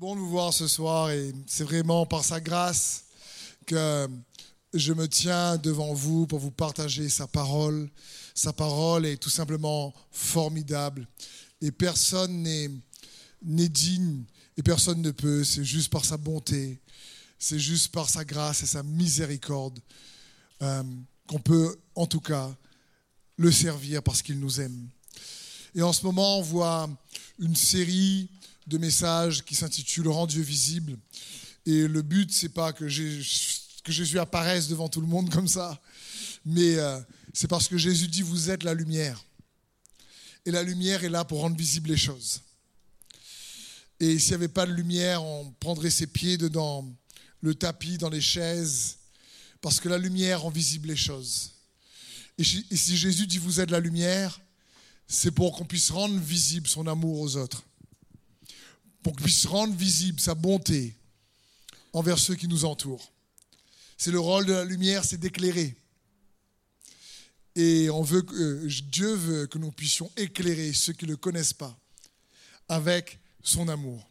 bon de vous voir ce soir et c'est vraiment par sa grâce que je me tiens devant vous pour vous partager sa parole. Sa parole est tout simplement formidable et personne n'est, digne et personne ne peut. C'est juste par sa bonté, c'est juste par sa grâce et sa miséricorde euh, qu'on peut en tout cas le servir parce qu'il nous aime. Et en ce moment, on voit une série de messages qui s'intitule Rends Dieu visible. Et le but, c'est pas que, que Jésus apparaisse devant tout le monde comme ça, mais euh, c'est parce que Jésus dit Vous êtes la lumière. Et la lumière est là pour rendre visibles les choses. Et s'il n'y avait pas de lumière, on prendrait ses pieds dedans le tapis, dans les chaises, parce que la lumière rend visible les choses. Et si Jésus dit Vous êtes la lumière, c'est pour qu'on puisse rendre visible son amour aux autres pour qu'il puisse rendre visible sa bonté envers ceux qui nous entourent. C'est le rôle de la lumière, c'est d'éclairer. Et que, Dieu veut que nous puissions éclairer ceux qui ne le connaissent pas avec son amour.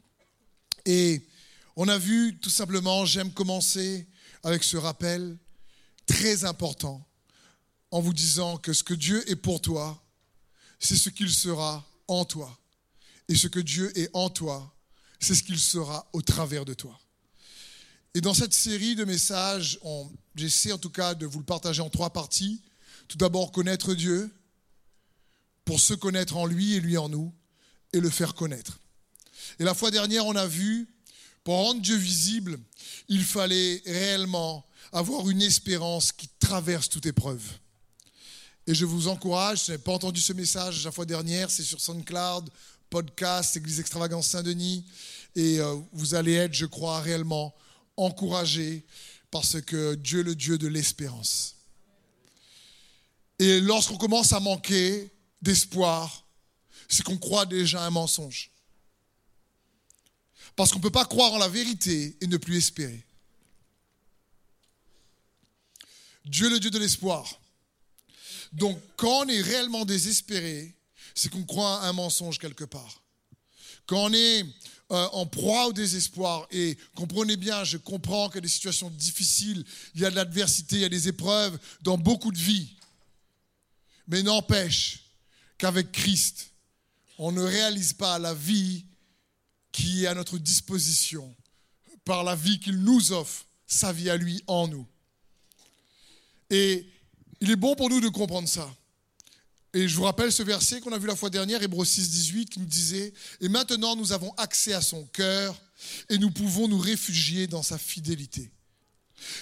Et on a vu tout simplement, j'aime commencer avec ce rappel très important en vous disant que ce que Dieu est pour toi, c'est ce qu'il sera en toi. Et ce que Dieu est en toi, c'est ce qu'il sera au travers de toi. Et dans cette série de messages, j'essaie en tout cas de vous le partager en trois parties. Tout d'abord, connaître Dieu, pour se connaître en lui et lui en nous, et le faire connaître. Et la fois dernière, on a vu, pour rendre Dieu visible, il fallait réellement avoir une espérance qui traverse toute épreuve. Et je vous encourage, si vous n'avez pas entendu ce message la fois dernière, c'est sur SoundCloud, podcast Église Extravagance Saint-Denis. Et euh, vous allez être, je crois, réellement encouragés parce que Dieu est le Dieu de l'espérance. Et lorsqu'on commence à manquer d'espoir, c'est qu'on croit déjà un mensonge. Parce qu'on ne peut pas croire en la vérité et ne plus espérer. Dieu est le Dieu de l'espoir. Donc quand on est réellement désespéré, c'est qu'on croit un mensonge quelque part. Quand on est euh, en proie au désespoir, et comprenez bien, je comprends qu'il y a des situations difficiles, il y a de l'adversité, il y a des épreuves dans beaucoup de vies. Mais n'empêche qu'avec Christ, on ne réalise pas la vie qui est à notre disposition par la vie qu'il nous offre, sa vie à lui en nous. Et il est bon pour nous de comprendre ça. Et je vous rappelle ce verset qu'on a vu la fois dernière, Hébreux 6, 18, qui nous disait Et maintenant nous avons accès à son cœur et nous pouvons nous réfugier dans sa fidélité.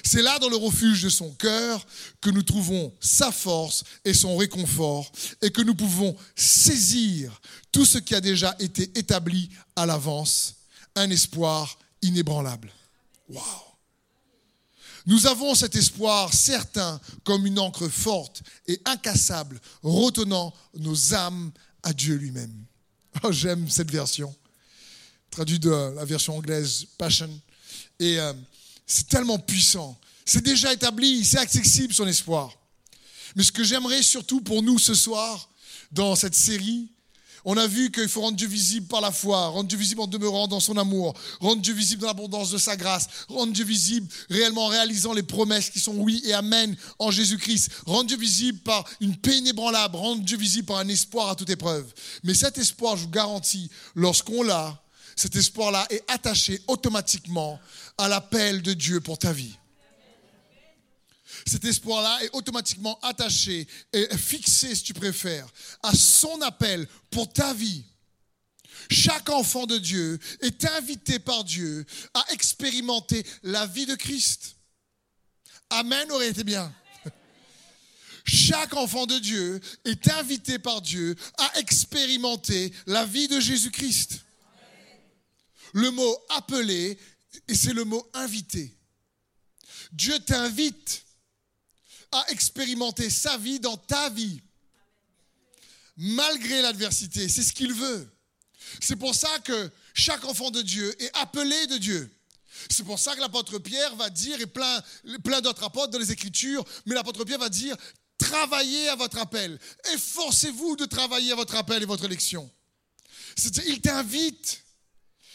C'est là, dans le refuge de son cœur, que nous trouvons sa force et son réconfort et que nous pouvons saisir tout ce qui a déjà été établi à l'avance, un espoir inébranlable. Waouh! Nous avons cet espoir certain comme une encre forte et incassable, retenant nos âmes à Dieu lui-même. Oh, J'aime cette version, traduite de la version anglaise Passion. Et euh, c'est tellement puissant. C'est déjà établi, c'est accessible son espoir. Mais ce que j'aimerais surtout pour nous ce soir, dans cette série, on a vu qu'il faut rendre Dieu visible par la foi, rendre Dieu visible en demeurant dans son amour, rendre Dieu visible dans l'abondance de sa grâce, rendre Dieu visible réellement en réalisant les promesses qui sont oui et amen en Jésus-Christ, rendre Dieu visible par une paix inébranlable, rendre Dieu visible par un espoir à toute épreuve. Mais cet espoir, je vous garantis, lorsqu'on l'a, cet espoir-là est attaché automatiquement à l'appel de Dieu pour ta vie cet espoir-là est automatiquement attaché et fixé, si tu préfères, à son appel pour ta vie. Chaque enfant de Dieu est invité par Dieu à expérimenter la vie de Christ. Amen aurait été bien. Chaque enfant de Dieu est invité par Dieu à expérimenter la vie de Jésus-Christ. Le mot appelé, et c'est le mot invité. Dieu t'invite à expérimenter sa vie dans ta vie. Malgré l'adversité, c'est ce qu'il veut. C'est pour ça que chaque enfant de Dieu est appelé de Dieu. C'est pour ça que l'apôtre Pierre va dire, et plein, plein d'autres apôtres dans les Écritures, mais l'apôtre Pierre va dire, travaillez à votre appel. Efforcez-vous de travailler à votre appel et votre élection. Il t'invite.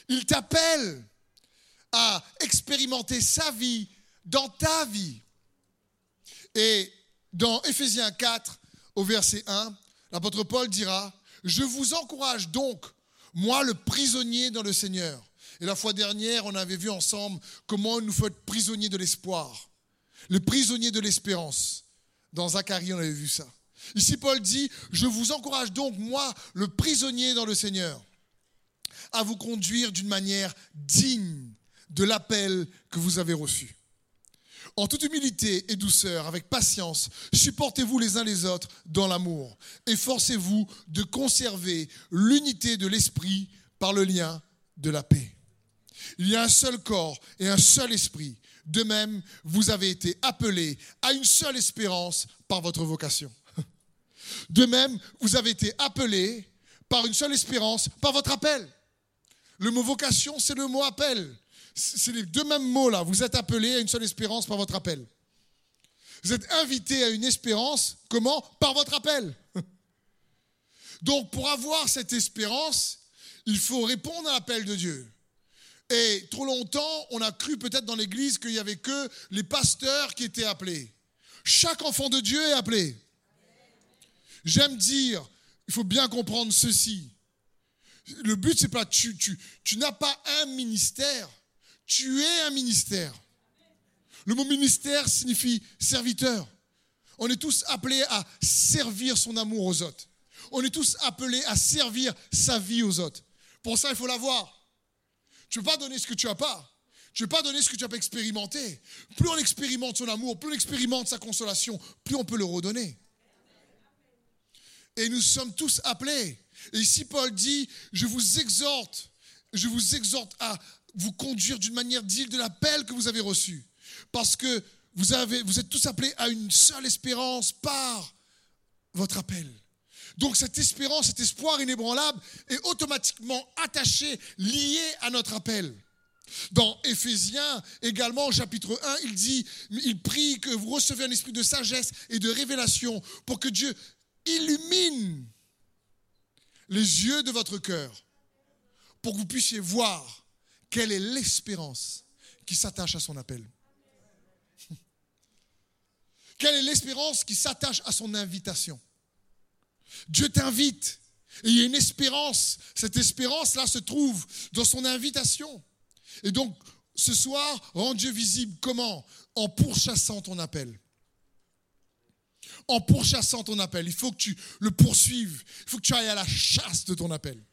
Il t'appelle à expérimenter sa vie dans ta vie. Et dans Éphésiens 4, au verset 1, l'apôtre Paul dira, Je vous encourage donc, moi le prisonnier dans le Seigneur. Et la fois dernière, on avait vu ensemble comment il nous faut être prisonnier de l'espoir, le prisonnier de l'espérance. Dans Zacharie, on avait vu ça. Ici, Paul dit, je vous encourage donc, moi, le prisonnier dans le Seigneur, à vous conduire d'une manière digne de l'appel que vous avez reçu. En toute humilité et douceur, avec patience, supportez-vous les uns les autres dans l'amour. Efforcez-vous de conserver l'unité de l'esprit par le lien de la paix. Il y a un seul corps et un seul esprit. De même, vous avez été appelés à une seule espérance par votre vocation. De même, vous avez été appelés par une seule espérance par votre appel. Le mot vocation, c'est le mot appel. C'est les deux mêmes mots là. Vous êtes appelés à une seule espérance par votre appel. Vous êtes invités à une espérance, comment? Par votre appel. Donc pour avoir cette espérance, il faut répondre à l'appel de Dieu. Et trop longtemps, on a cru peut-être dans l'Église qu'il n'y avait que les pasteurs qui étaient appelés. Chaque enfant de Dieu est appelé. J'aime dire, il faut bien comprendre ceci. Le but, c'est pas, tu, tu, tu n'as pas un ministère, tu es un ministère. Le mot ministère signifie serviteur. On est tous appelés à servir son amour aux autres. On est tous appelés à servir sa vie aux autres. Pour ça, il faut l'avoir. Tu ne peux pas donner ce que tu n'as pas. Tu ne peux pas donner ce que tu n'as pas expérimenté. Plus on expérimente son amour, plus on expérimente sa consolation, plus on peut le redonner. Et nous sommes tous appelés. Et ici, Paul dit, je vous exhorte, je vous exhorte à vous conduire d'une manière digne de l'appel que vous avez reçu. Parce que vous, avez, vous êtes tous appelés à une seule espérance par votre appel. Donc cette espérance, cet espoir inébranlable est automatiquement attaché, lié à notre appel. Dans Éphésiens, également, chapitre 1, il dit, il prie que vous recevez un esprit de sagesse et de révélation pour que Dieu illumine les yeux de votre cœur, pour que vous puissiez voir quelle est l'espérance qui s'attache à son appel? Quelle est l'espérance qui s'attache à son invitation? Dieu t'invite. Et il y a une espérance. Cette espérance-là se trouve dans son invitation. Et donc, ce soir, rends Dieu visible comment? En pourchassant ton appel. En pourchassant ton appel. Il faut que tu le poursuives. Il faut que tu ailles à la chasse de ton appel.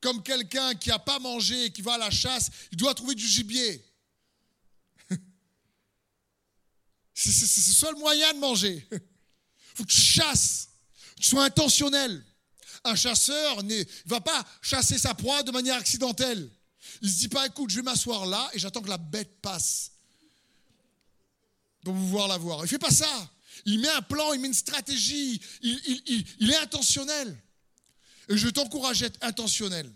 Comme quelqu'un qui n'a pas mangé et qui va à la chasse, il doit trouver du gibier. C'est le seul moyen de manger. Il faut que tu chasses. Sois intentionnel. Un chasseur ne va pas chasser sa proie de manière accidentelle. Il ne se dit pas, écoute, je vais m'asseoir là et j'attends que la bête passe pour pouvoir la voir. Il ne fait pas ça. Il met un plan, il met une stratégie, il est intentionnel. Et je t'encourage à être intentionnel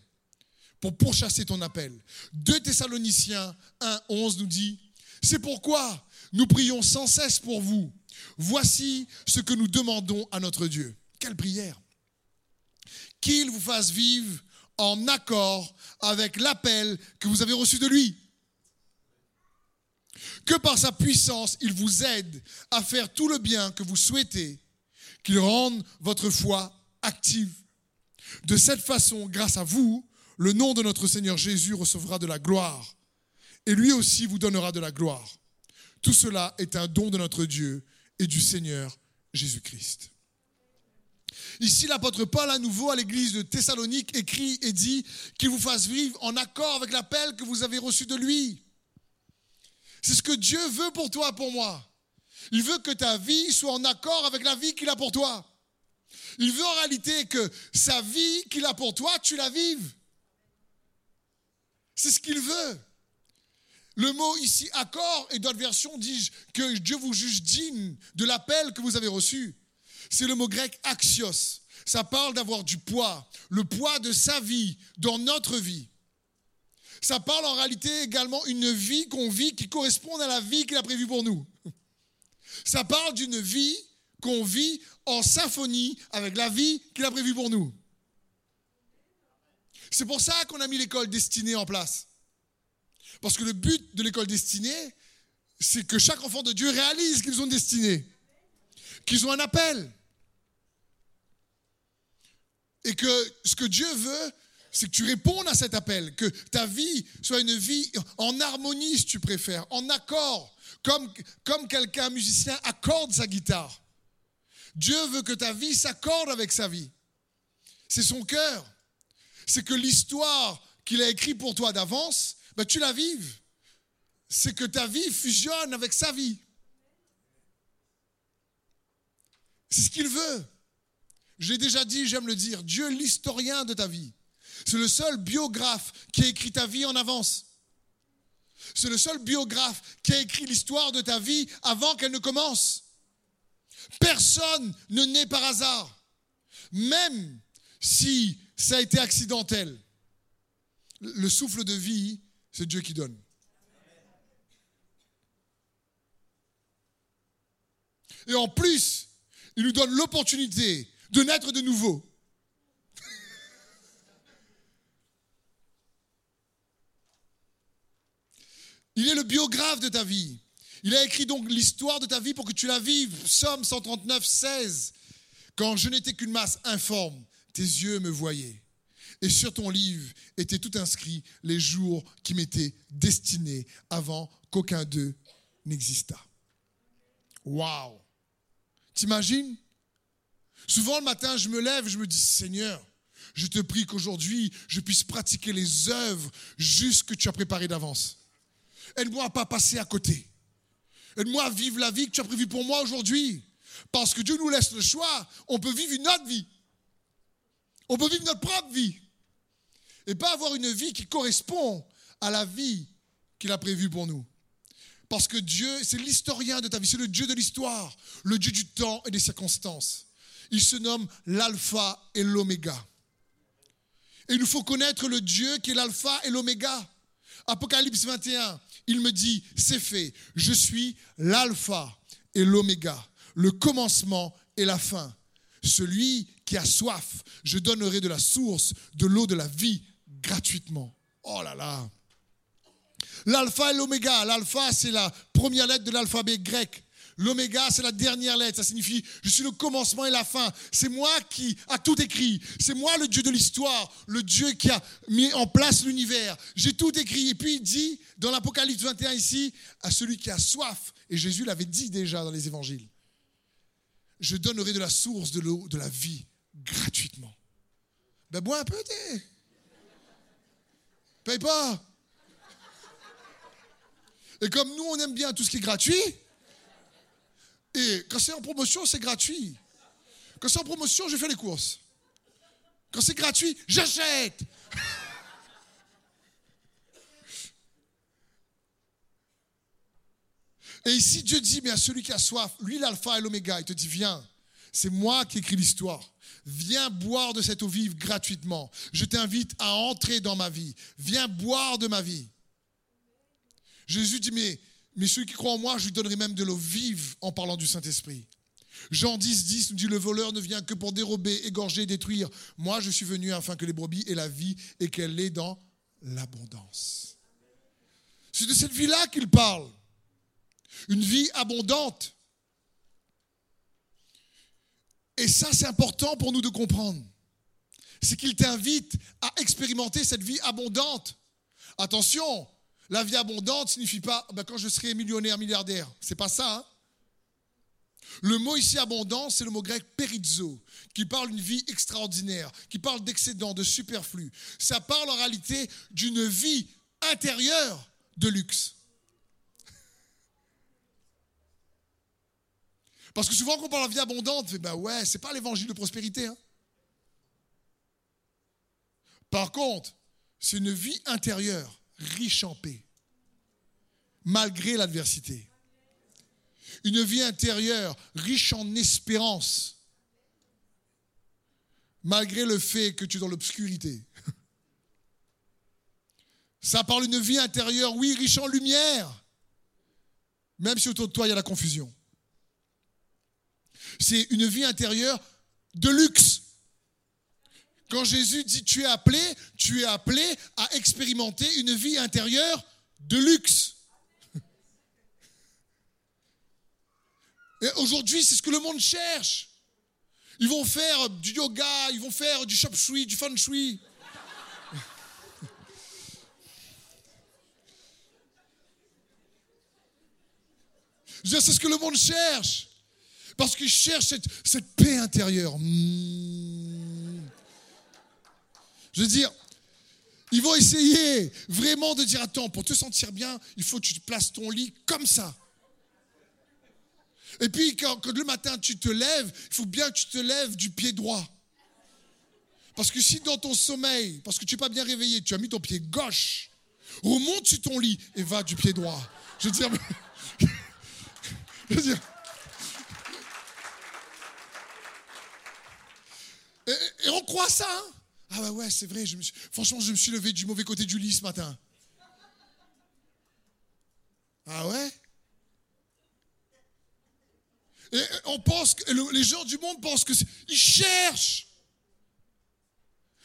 pour pourchasser ton appel. 2 Thessaloniciens 1, 11 nous dit, c'est pourquoi nous prions sans cesse pour vous. Voici ce que nous demandons à notre Dieu. Quelle prière Qu'il vous fasse vivre en accord avec l'appel que vous avez reçu de lui. Que par sa puissance, il vous aide à faire tout le bien que vous souhaitez, qu'il rende votre foi active. De cette façon, grâce à vous, le nom de notre Seigneur Jésus recevra de la gloire, et lui aussi vous donnera de la gloire. Tout cela est un don de notre Dieu et du Seigneur Jésus-Christ. Ici, l'apôtre Paul, à nouveau, à l'église de Thessalonique, écrit et dit qu'il vous fasse vivre en accord avec l'appel que vous avez reçu de lui. C'est ce que Dieu veut pour toi, pour moi. Il veut que ta vie soit en accord avec la vie qu'il a pour toi. Il veut en réalité que sa vie qu'il a pour toi, tu la vives. C'est ce qu'il veut. Le mot ici accord, et d'autres versions disent que Dieu vous juge digne de l'appel que vous avez reçu. C'est le mot grec axios. Ça parle d'avoir du poids, le poids de sa vie dans notre vie. Ça parle en réalité également une vie qu'on vit qui correspond à la vie qu'il a prévue pour nous. Ça parle d'une vie qu'on vit en symphonie avec la vie qu'il a prévue pour nous. C'est pour ça qu'on a mis l'école destinée en place. Parce que le but de l'école destinée, c'est que chaque enfant de Dieu réalise qu'ils ont une qu'ils ont un appel. Et que ce que Dieu veut, c'est que tu répondes à cet appel, que ta vie soit une vie en harmonie, si tu préfères, en accord, comme, comme quelqu'un, musicien, accorde sa guitare. Dieu veut que ta vie s'accorde avec sa vie. C'est son cœur. C'est que l'histoire qu'il a écrite pour toi d'avance, ben, tu la vives. C'est que ta vie fusionne avec sa vie. C'est ce qu'il veut. J'ai déjà dit, j'aime le dire, Dieu l'historien de ta vie. C'est le seul biographe qui a écrit ta vie en avance. C'est le seul biographe qui a écrit l'histoire de ta vie avant qu'elle ne commence. Personne ne naît par hasard, même si ça a été accidentel. Le souffle de vie, c'est Dieu qui donne. Et en plus, il nous donne l'opportunité de naître de nouveau. Il est le biographe de ta vie. Il a écrit donc l'histoire de ta vie pour que tu la vives. Psaume 139, 16. Quand je n'étais qu'une masse informe, tes yeux me voyaient. Et sur ton livre étaient tout inscrits les jours qui m'étaient destinés avant qu'aucun d'eux n'existât. Waouh! T'imagines? Souvent le matin, je me lève, je me dis, Seigneur, je te prie qu'aujourd'hui, je puisse pratiquer les œuvres juste que tu as préparées d'avance. Aide-moi à pas passer à côté. Aide-moi à vivre la vie que tu as prévue pour moi aujourd'hui. Parce que Dieu nous laisse le choix. On peut vivre une autre vie. On peut vivre notre propre vie. Et pas avoir une vie qui correspond à la vie qu'il a prévue pour nous. Parce que Dieu, c'est l'historien de ta vie, c'est le Dieu de l'histoire, le Dieu du temps et des circonstances. Il se nomme l'alpha et l'oméga. Et il nous faut connaître le Dieu qui est l'alpha et l'oméga. Apocalypse 21, il me dit, c'est fait, je suis l'alpha et l'oméga, le commencement et la fin. Celui qui a soif, je donnerai de la source, de l'eau de la vie gratuitement. Oh là là. L'alpha et l'oméga. L'alpha, c'est la première lettre de l'alphabet grec. L'oméga, c'est la dernière lettre. Ça signifie je suis le commencement et la fin. C'est moi qui a tout écrit. C'est moi le Dieu de l'histoire, le Dieu qui a mis en place l'univers. J'ai tout écrit. Et puis il dit dans l'Apocalypse 21 ici, à celui qui a soif, et Jésus l'avait dit déjà dans les évangiles, je donnerai de la source de l'eau de la vie gratuitement. Ben bois un peu, t'es. Paye pas. Et comme nous, on aime bien tout ce qui est gratuit, et quand c'est en promotion, c'est gratuit. Quand c'est en promotion, je fais les courses. Quand c'est gratuit, j'achète. Et ici, Dieu dit, mais à celui qui a soif, lui l'alpha et l'oméga, il te dit, viens, c'est moi qui écris l'histoire. Viens boire de cette eau vive gratuitement. Je t'invite à entrer dans ma vie. Viens boire de ma vie. Jésus dit, mais mais celui qui croit en moi, je lui donnerai même de l'eau vive en parlant du Saint-Esprit. Jean 10, 10 nous dit Le voleur ne vient que pour dérober, égorger, détruire. Moi, je suis venu afin que les brebis aient la vie et qu'elle l'ait dans l'abondance. C'est de cette vie-là qu'il parle. Une vie abondante. Et ça, c'est important pour nous de comprendre. C'est qu'il t'invite à expérimenter cette vie abondante. Attention, la vie abondante signifie pas ben, quand je serai millionnaire, milliardaire. C'est pas ça. Hein. le mot ici abondant, c'est le mot grec perizo, qui parle d'une vie extraordinaire, qui parle d'excédent, de superflu. Ça parle en réalité d'une vie intérieure de luxe. Parce que souvent, quand on parle de vie abondante, ben ouais, c'est pas l'évangile de prospérité. Hein. Par contre, c'est une vie intérieure riche en paix, malgré l'adversité. Une vie intérieure riche en espérance, malgré le fait que tu es dans l'obscurité. Ça parle d'une vie intérieure, oui, riche en lumière, même si autour de toi il y a la confusion. C'est une vie intérieure de luxe. Quand Jésus dit tu es appelé, tu es appelé à expérimenter une vie intérieure de luxe. Aujourd'hui, c'est ce que le monde cherche. Ils vont faire du yoga, ils vont faire du shop shui, du feng shui. C'est ce que le monde cherche. Parce qu'il cherche cette, paix intérieure. Hmm. Je veux dire, ils vont essayer vraiment de dire, attends, pour te sentir bien, il faut que tu places ton lit comme ça. Et puis, quand, le matin tu te lèves, il faut bien que tu te lèves du pied droit. Parce que si dans ton sommeil, parce que tu n'es pas bien réveillé, tu as mis ton pied gauche, remonte sur ton lit et va du pied droit. Je veux dire, je veux dire et, on croit ça. Hein? Ah ouais, ouais, c'est vrai. Je me suis, franchement, je me suis levé du mauvais côté du lit ce matin. Ah ouais? Et on pense les gens du monde pensent que ils cherchent.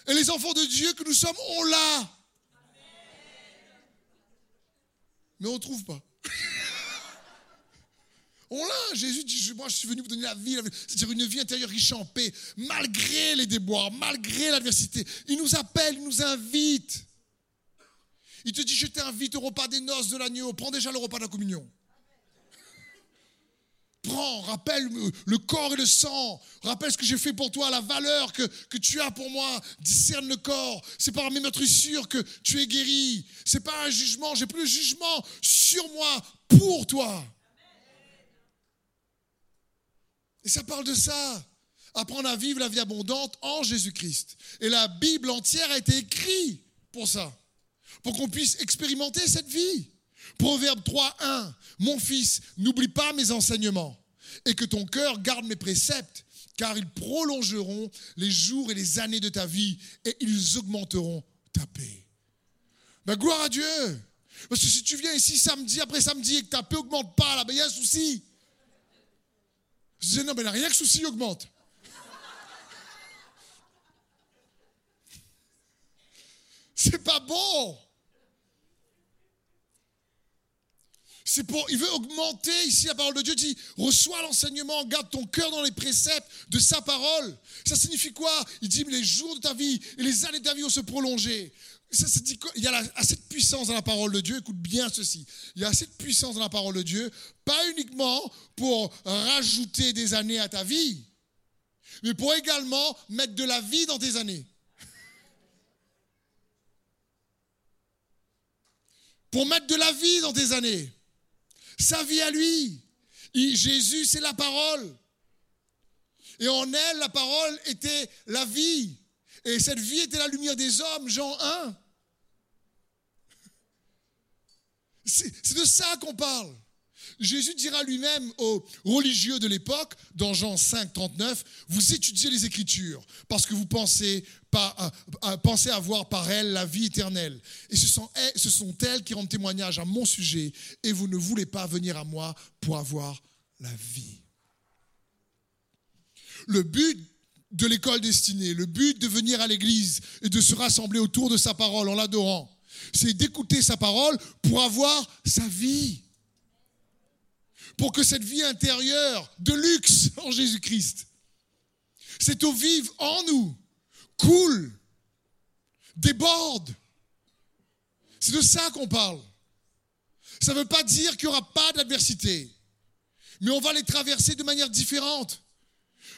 Et les enfants de Dieu que nous sommes, on l'a. Mais on ne trouve pas. On l'a. Jésus dit, moi je suis venu vous donner la vie, c'est-à-dire une vie intérieure riche en paix, malgré les déboires, malgré l'adversité. Il nous appelle, il nous invite. Il te dit, je t'invite au repas des noces de l'agneau. Prends déjà le repas de la communion. Prends, rappelle le corps et le sang. Rappelle ce que j'ai fait pour toi, la valeur que, que tu as pour moi. Discerne le corps. C'est par mes sûr que tu es guéri. C'est pas un jugement. J'ai plus le jugement sur moi pour toi. Et ça parle de ça. Apprendre à vivre la vie abondante en Jésus-Christ. Et la Bible entière a été écrite pour ça. Pour qu'on puisse expérimenter cette vie. Proverbe 3.1, mon fils, n'oublie pas mes enseignements et que ton cœur garde mes préceptes, car ils prolongeront les jours et les années de ta vie et ils augmenteront ta paix. Ben, gloire à Dieu. Parce que si tu viens ici samedi après samedi et que ta paix augmente pas, là, ben, il y a un souci. Je disais, non, mais rien que souci augmente. C'est pas bon. C'est pour, il veut augmenter ici la parole de Dieu. dit, reçois l'enseignement, garde ton cœur dans les préceptes de sa parole. Ça signifie quoi? Il dit, les jours de ta vie et les années de ta vie vont se prolonger. Il y a assez de puissance dans la parole de Dieu. Écoute bien ceci. Il y a assez de puissance dans la parole de Dieu, pas uniquement pour rajouter des années à ta vie, mais pour également mettre de la vie dans tes années. Pour mettre de la vie dans tes années sa vie à lui. Jésus, c'est la parole. Et en elle, la parole était la vie. Et cette vie était la lumière des hommes, Jean 1. C'est de ça qu'on parle. Jésus dira lui-même aux religieux de l'époque, dans Jean 5, 39, vous étudiez les Écritures parce que vous pensez, pas, pensez avoir par elles la vie éternelle. Et ce sont, ce sont elles qui rendent témoignage à mon sujet et vous ne voulez pas venir à moi pour avoir la vie. Le but de l'école destinée, le but de venir à l'église et de se rassembler autour de sa parole en l'adorant, c'est d'écouter sa parole pour avoir sa vie pour que cette vie intérieure de luxe en Jésus-Christ, cette eau vive en nous, coule, déborde. C'est de ça qu'on parle. Ça ne veut pas dire qu'il n'y aura pas d'adversité, mais on va les traverser de manière différente,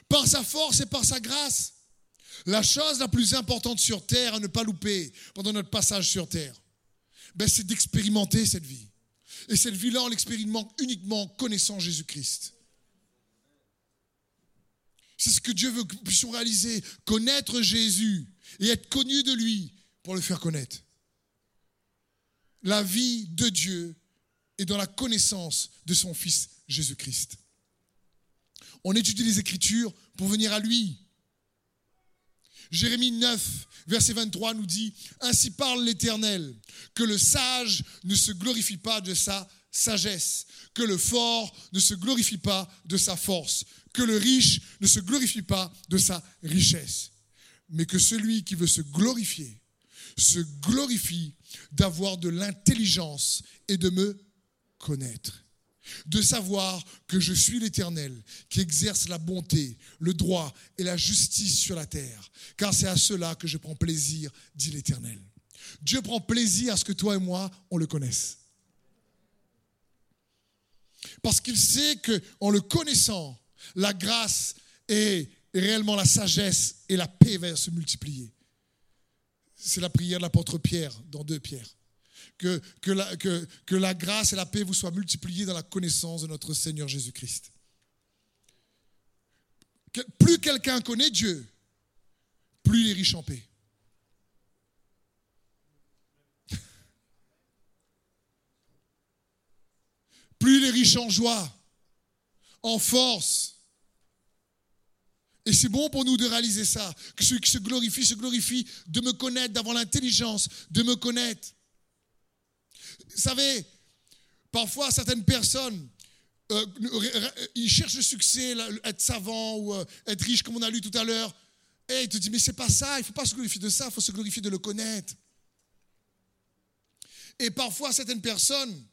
par sa force et par sa grâce. La chose la plus importante sur Terre à ne pas louper pendant notre passage sur Terre, ben, c'est d'expérimenter cette vie. Et cette vie-là, on l'expérimente uniquement en connaissant Jésus-Christ. C'est ce que Dieu veut que nous puissions réaliser, connaître Jésus et être connus de lui pour le faire connaître. La vie de Dieu est dans la connaissance de son Fils Jésus-Christ. On étudie les Écritures pour venir à lui. Jérémie 9, verset 23 nous dit, Ainsi parle l'Éternel, que le sage ne se glorifie pas de sa sagesse, que le fort ne se glorifie pas de sa force, que le riche ne se glorifie pas de sa richesse. mais que celui qui veut se glorifier se glorifie d'avoir de l'intelligence et de me connaître. De savoir que je suis l'Éternel qui exerce la bonté, le droit et la justice sur la terre. Car c'est à cela que je prends plaisir, dit l'Éternel. Dieu prend plaisir à ce que toi et moi, on le connaisse. Parce qu'il sait qu'en le connaissant, la grâce et réellement la sagesse et la paix vont se multiplier. C'est la prière de l'apôtre Pierre dans deux Pierres. Que, la grâce et la paix vous soient multipliées dans la connaissance de notre Seigneur Jésus-Christ. Plus quelqu'un connaît Dieu, plus il est riche en paix. plus il est riche en joie, en force. Et c'est bon pour nous de réaliser ça, que celui qui se glorifie, se glorifie de me connaître, d'avoir l'intelligence, de me connaître. Vous savez, parfois certaines personnes, euh, ils cherchent le succès, être savant ou euh, être riche, comme on a lu tout à l'heure. Et ils te disent, mais c'est pas ça, il ne faut pas se glorifier de ça, il faut se glorifier de le connaître. Et parfois, certaines personnes,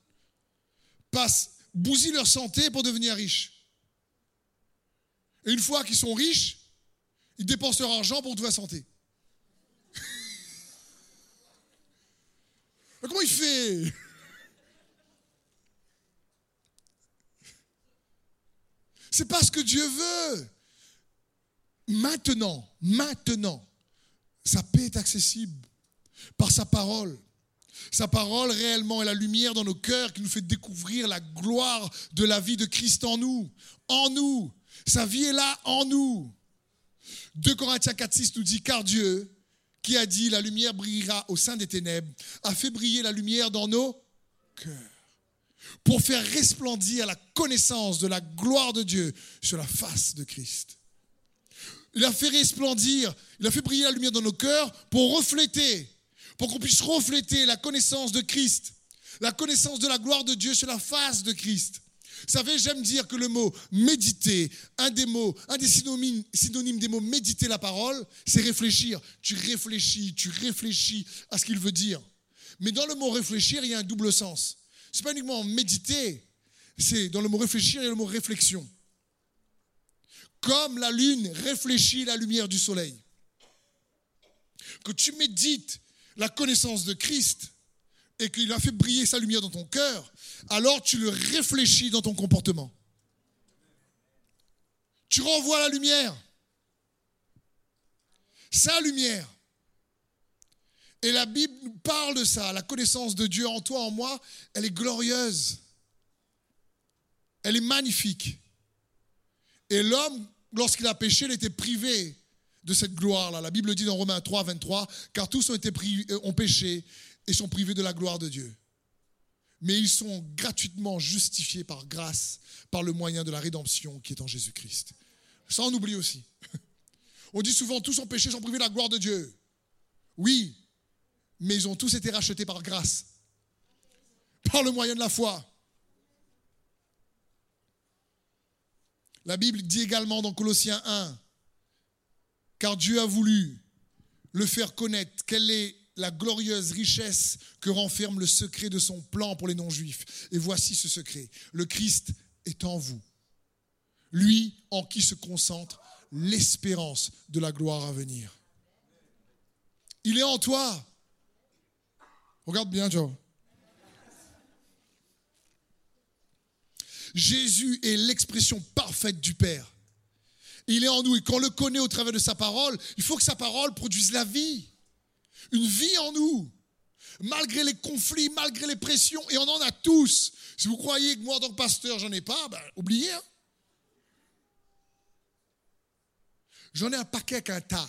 passent, bousillent leur santé pour devenir riches. Et une fois qu'ils sont riches, ils dépensent leur argent pour trouver la santé. Comment il fait? C'est pas ce que Dieu veut. Maintenant, maintenant, sa paix est accessible par sa parole. Sa parole réellement est la lumière dans nos cœurs qui nous fait découvrir la gloire de la vie de Christ en nous. En nous. Sa vie est là en nous. 2 Corinthiens 4, nous dit, car Dieu, qui a dit, la lumière brillera au sein des ténèbres, a fait briller la lumière dans nos cœurs pour faire resplendir la connaissance de la gloire de Dieu sur la face de Christ. Il a fait resplendir, il a fait briller la lumière dans nos cœurs pour refléter pour qu'on puisse refléter la connaissance de Christ, la connaissance de la gloire de Dieu sur la face de Christ. Vous savez, j'aime dire que le mot méditer, un des mots, un des synonymes, synonymes des mots méditer la parole, c'est réfléchir. Tu réfléchis, tu réfléchis à ce qu'il veut dire. Mais dans le mot réfléchir, il y a un double sens. C'est pas uniquement méditer, c'est dans le mot réfléchir, a le mot réflexion. Comme la lune réfléchit la lumière du soleil. Que tu médites la connaissance de Christ et qu'il a fait briller sa lumière dans ton cœur, alors tu le réfléchis dans ton comportement. Tu renvoies la lumière. Sa lumière. Et la Bible nous parle de ça. La connaissance de Dieu en toi, en moi, elle est glorieuse. Elle est magnifique. Et l'homme, lorsqu'il a péché, il était privé de cette gloire-là. La Bible dit dans Romains 3, 23, car tous ont, euh, ont péché et sont privés de la gloire de Dieu. Mais ils sont gratuitement justifiés par grâce, par le moyen de la rédemption qui est en Jésus-Christ. Ça, on oublie aussi. On dit souvent, tous ont péché, sont privés de la gloire de Dieu. Oui, mais ils ont tous été rachetés par grâce, par le moyen de la foi. La Bible dit également dans Colossiens 1, car Dieu a voulu le faire connaître quelle est la glorieuse richesse que renferme le secret de son plan pour les non-juifs. Et voici ce secret. Le Christ est en vous. Lui en qui se concentre l'espérance de la gloire à venir. Il est en toi. Regarde bien, Joe. Jésus est l'expression parfaite du Père il est en nous. Et quand on le connaît au travers de sa parole, il faut que sa parole produise la vie. Une vie en nous. Malgré les conflits, malgré les pressions, et on en a tous. Si vous croyez que moi, en tant que pasteur, j'en ai pas, ben, oubliez. Hein. J'en ai un paquet avec un tas.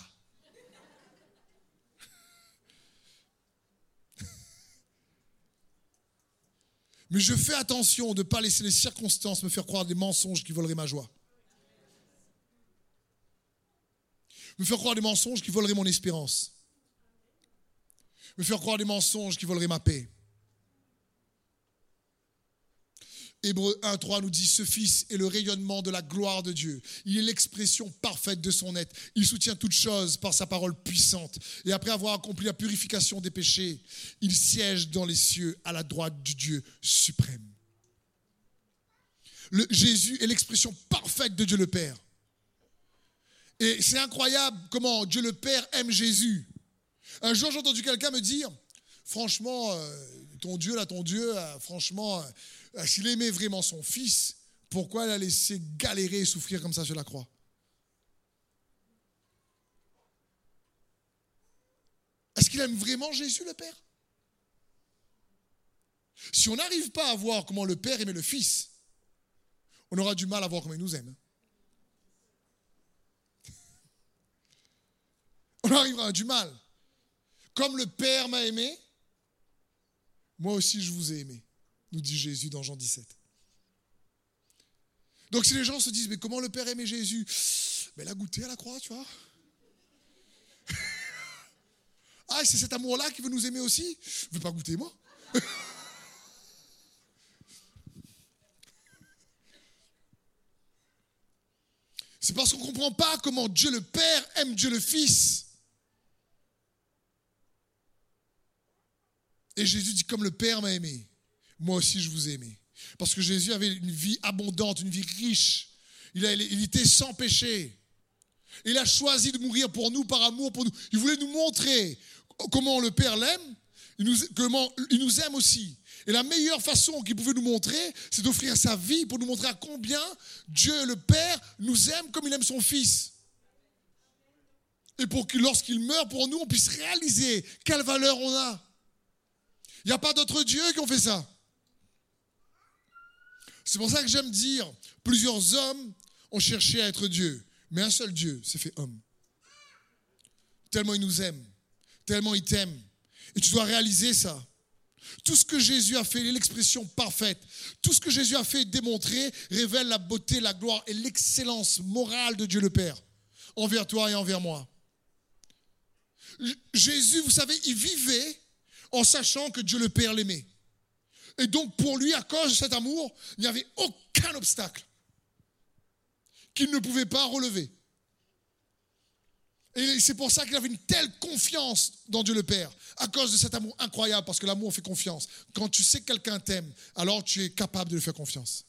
Mais je fais attention de ne pas laisser les circonstances me faire croire des mensonges qui voleraient ma joie. me faire croire des mensonges qui voleraient mon espérance, me faire croire des mensonges qui voleraient ma paix. Hébreu 1.3 nous dit, ce Fils est le rayonnement de la gloire de Dieu. Il est l'expression parfaite de son être. Il soutient toutes choses par sa parole puissante. Et après avoir accompli la purification des péchés, il siège dans les cieux à la droite du Dieu suprême. Le, Jésus est l'expression parfaite de Dieu le Père. Et c'est incroyable comment Dieu le Père aime Jésus. Un jour, j'ai entendu quelqu'un me dire, franchement, euh, ton Dieu, là, ton Dieu, euh, franchement, euh, s'il aimait vraiment son fils, pourquoi il a laissé galérer et souffrir comme ça sur la croix? Est-ce qu'il aime vraiment Jésus, le Père? Si on n'arrive pas à voir comment le Père aimait le Fils, on aura du mal à voir comment il nous aime. On arrivera à du mal. Comme le Père m'a aimé, moi aussi je vous ai aimé, nous dit Jésus dans Jean 17. Donc si les gens se disent, mais comment le Père aimait Jésus? Mais il a goûté à la croix, tu vois. ah, c'est cet amour-là qui veut nous aimer aussi? Je ne veux pas goûter, moi. c'est parce qu'on ne comprend pas comment Dieu le Père aime Dieu le Fils. Et Jésus dit, comme le Père m'a aimé, moi aussi je vous ai aimé. Parce que Jésus avait une vie abondante, une vie riche. Il, il était sans péché. Il a choisi de mourir pour nous, par amour pour nous. Il voulait nous montrer comment le Père l'aime, comment il nous aime aussi. Et la meilleure façon qu'il pouvait nous montrer, c'est d'offrir sa vie pour nous montrer à combien Dieu, le Père, nous aime comme il aime son Fils. Et pour que lorsqu'il meurt pour nous, on puisse réaliser quelle valeur on a. Il n'y a pas d'autres dieux qui ont fait ça. C'est pour ça que j'aime dire, plusieurs hommes ont cherché à être Dieu, mais un seul Dieu s'est fait homme. Tellement il nous aime, tellement il t'aime. Et tu dois réaliser ça. Tout ce que Jésus a fait, l'expression parfaite, tout ce que Jésus a fait démontrer révèle la beauté, la gloire et l'excellence morale de Dieu le Père envers toi et envers moi. Jésus, vous savez, il vivait en sachant que Dieu le Père l'aimait. Et donc pour lui, à cause de cet amour, il n'y avait aucun obstacle qu'il ne pouvait pas relever. Et c'est pour ça qu'il avait une telle confiance dans Dieu le Père, à cause de cet amour incroyable, parce que l'amour fait confiance. Quand tu sais que quelqu'un t'aime, alors tu es capable de lui faire confiance.